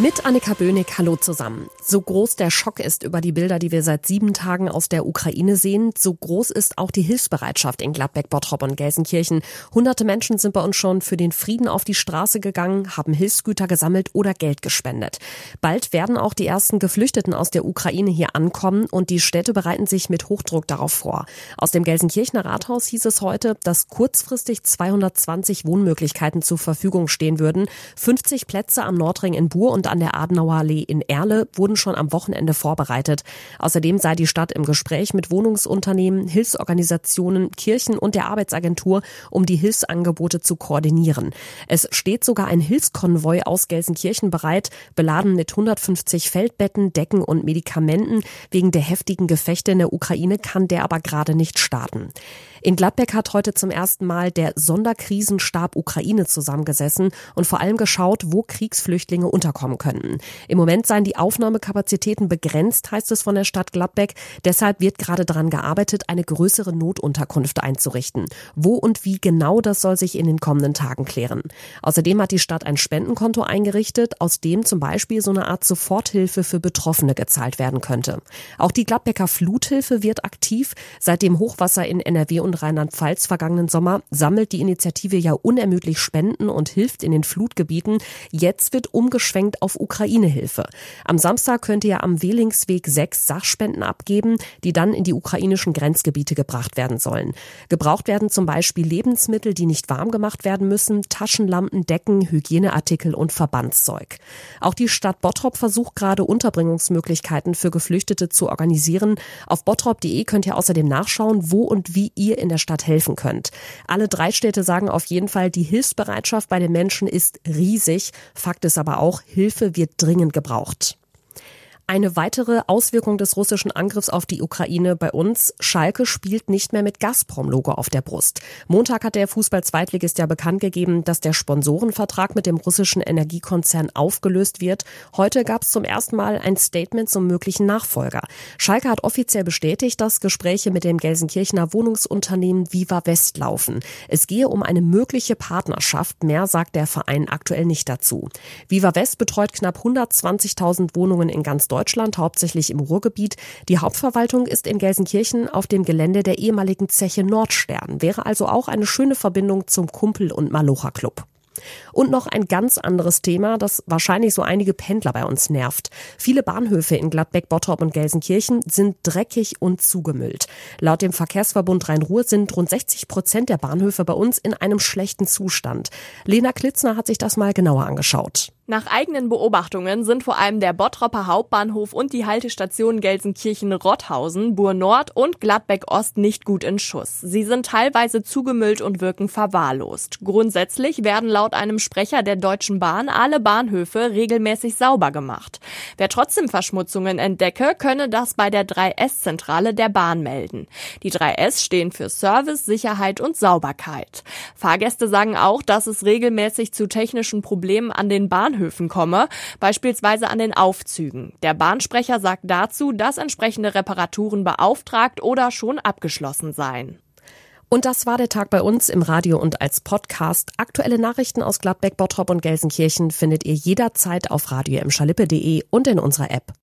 Mit Annika Böhnig, hallo zusammen. So groß der Schock ist über die Bilder, die wir seit sieben Tagen aus der Ukraine sehen, so groß ist auch die Hilfsbereitschaft in Gladbeck, Bottrop und Gelsenkirchen. Hunderte Menschen sind bei uns schon für den Frieden auf die Straße gegangen, haben Hilfsgüter gesammelt oder Geld gespendet. Bald werden auch die ersten Geflüchteten aus der Ukraine hier ankommen und die Städte bereiten sich mit Hochdruck darauf vor. Aus dem Gelsenkirchener Rathaus hieß es heute, dass kurzfristig 220 Wohnmöglichkeiten zur Verfügung stehen würden. 50 Plätze am Nordring in Buhr und an der Adenauerallee in Erle wurden schon am Wochenende vorbereitet. Außerdem sei die Stadt im Gespräch mit Wohnungsunternehmen, Hilfsorganisationen, Kirchen und der Arbeitsagentur, um die Hilfsangebote zu koordinieren. Es steht sogar ein Hilfskonvoi aus Gelsenkirchen bereit, beladen mit 150 Feldbetten, Decken und Medikamenten. Wegen der heftigen Gefechte in der Ukraine kann der aber gerade nicht starten. In Gladbeck hat heute zum ersten Mal der Sonderkrisenstab Ukraine zusammengesessen und vor allem geschaut, wo Kriegsflüchtlinge unterkommen könnten. Im Moment seien die Aufnahmekapazitäten begrenzt, heißt es von der Stadt Gladbeck. Deshalb wird gerade daran gearbeitet, eine größere Notunterkunft einzurichten. Wo und wie genau das soll sich in den kommenden Tagen klären. Außerdem hat die Stadt ein Spendenkonto eingerichtet, aus dem zum Beispiel so eine Art Soforthilfe für Betroffene gezahlt werden könnte. Auch die Gladbecker Fluthilfe wird aktiv. Seit dem Hochwasser in NRW und Rheinland-Pfalz vergangenen Sommer sammelt die Initiative ja unermüdlich Spenden und hilft in den Flutgebieten. Jetzt wird umgeschwenkt auf Ukraine-Hilfe. Am Samstag könnte ja am Wehlingsweg sechs Sachspenden abgeben, die dann in die ukrainischen Grenzgebiete gebracht werden sollen. Gebraucht werden zum Beispiel Lebensmittel, die nicht warm gemacht werden müssen, Taschenlampen, Decken, Hygieneartikel und Verbandszeug. Auch die Stadt Bottrop versucht gerade Unterbringungsmöglichkeiten für Geflüchtete zu organisieren. Auf bottrop.de könnt ihr außerdem nachschauen, wo und wie ihr in der Stadt helfen könnt. Alle drei Städte sagen auf jeden Fall, die Hilfsbereitschaft bei den Menschen ist riesig. Fakt ist aber auch, Hilfe wird dringend gebraucht. Eine weitere Auswirkung des russischen Angriffs auf die Ukraine bei uns. Schalke spielt nicht mehr mit Gazprom-Logo auf der Brust. Montag hat der Fußball-Zweitligist ja bekannt gegeben, dass der Sponsorenvertrag mit dem russischen Energiekonzern aufgelöst wird. Heute gab es zum ersten Mal ein Statement zum möglichen Nachfolger. Schalke hat offiziell bestätigt, dass Gespräche mit dem Gelsenkirchener Wohnungsunternehmen Viva West laufen. Es gehe um eine mögliche Partnerschaft. Mehr sagt der Verein aktuell nicht dazu. Viva West betreut knapp 120.000 Wohnungen in ganz Deutschland. Deutschland, hauptsächlich im Ruhrgebiet. Die Hauptverwaltung ist in Gelsenkirchen auf dem Gelände der ehemaligen Zeche Nordstern. Wäre also auch eine schöne Verbindung zum Kumpel- und Malocha Club. Und noch ein ganz anderes Thema, das wahrscheinlich so einige Pendler bei uns nervt. Viele Bahnhöfe in Gladbeck, Bottrop und Gelsenkirchen sind dreckig und zugemüllt. Laut dem Verkehrsverbund Rhein-Ruhr sind rund 60 Prozent der Bahnhöfe bei uns in einem schlechten Zustand. Lena Klitzner hat sich das mal genauer angeschaut. Nach eigenen Beobachtungen sind vor allem der Bottropper Hauptbahnhof und die Haltestationen Gelsenkirchen-Rotthausen, Bur-Nord und Gladbeck-Ost nicht gut in Schuss. Sie sind teilweise zugemüllt und wirken verwahrlost. Grundsätzlich werden laut einem Sprecher der Deutschen Bahn alle Bahnhöfe regelmäßig sauber gemacht. Wer trotzdem Verschmutzungen entdecke, könne das bei der 3S-Zentrale der Bahn melden. Die 3S stehen für Service, Sicherheit und Sauberkeit. Fahrgäste sagen auch, dass es regelmäßig zu technischen Problemen an den Bahnhöfen Bahnhöfen komme, beispielsweise an den Aufzügen. Der Bahnsprecher sagt dazu, dass entsprechende Reparaturen beauftragt oder schon abgeschlossen seien. Und das war der Tag bei uns im Radio und als Podcast. Aktuelle Nachrichten aus Gladbeck, Bottrop und Gelsenkirchen findet ihr jederzeit auf radio und in unserer App.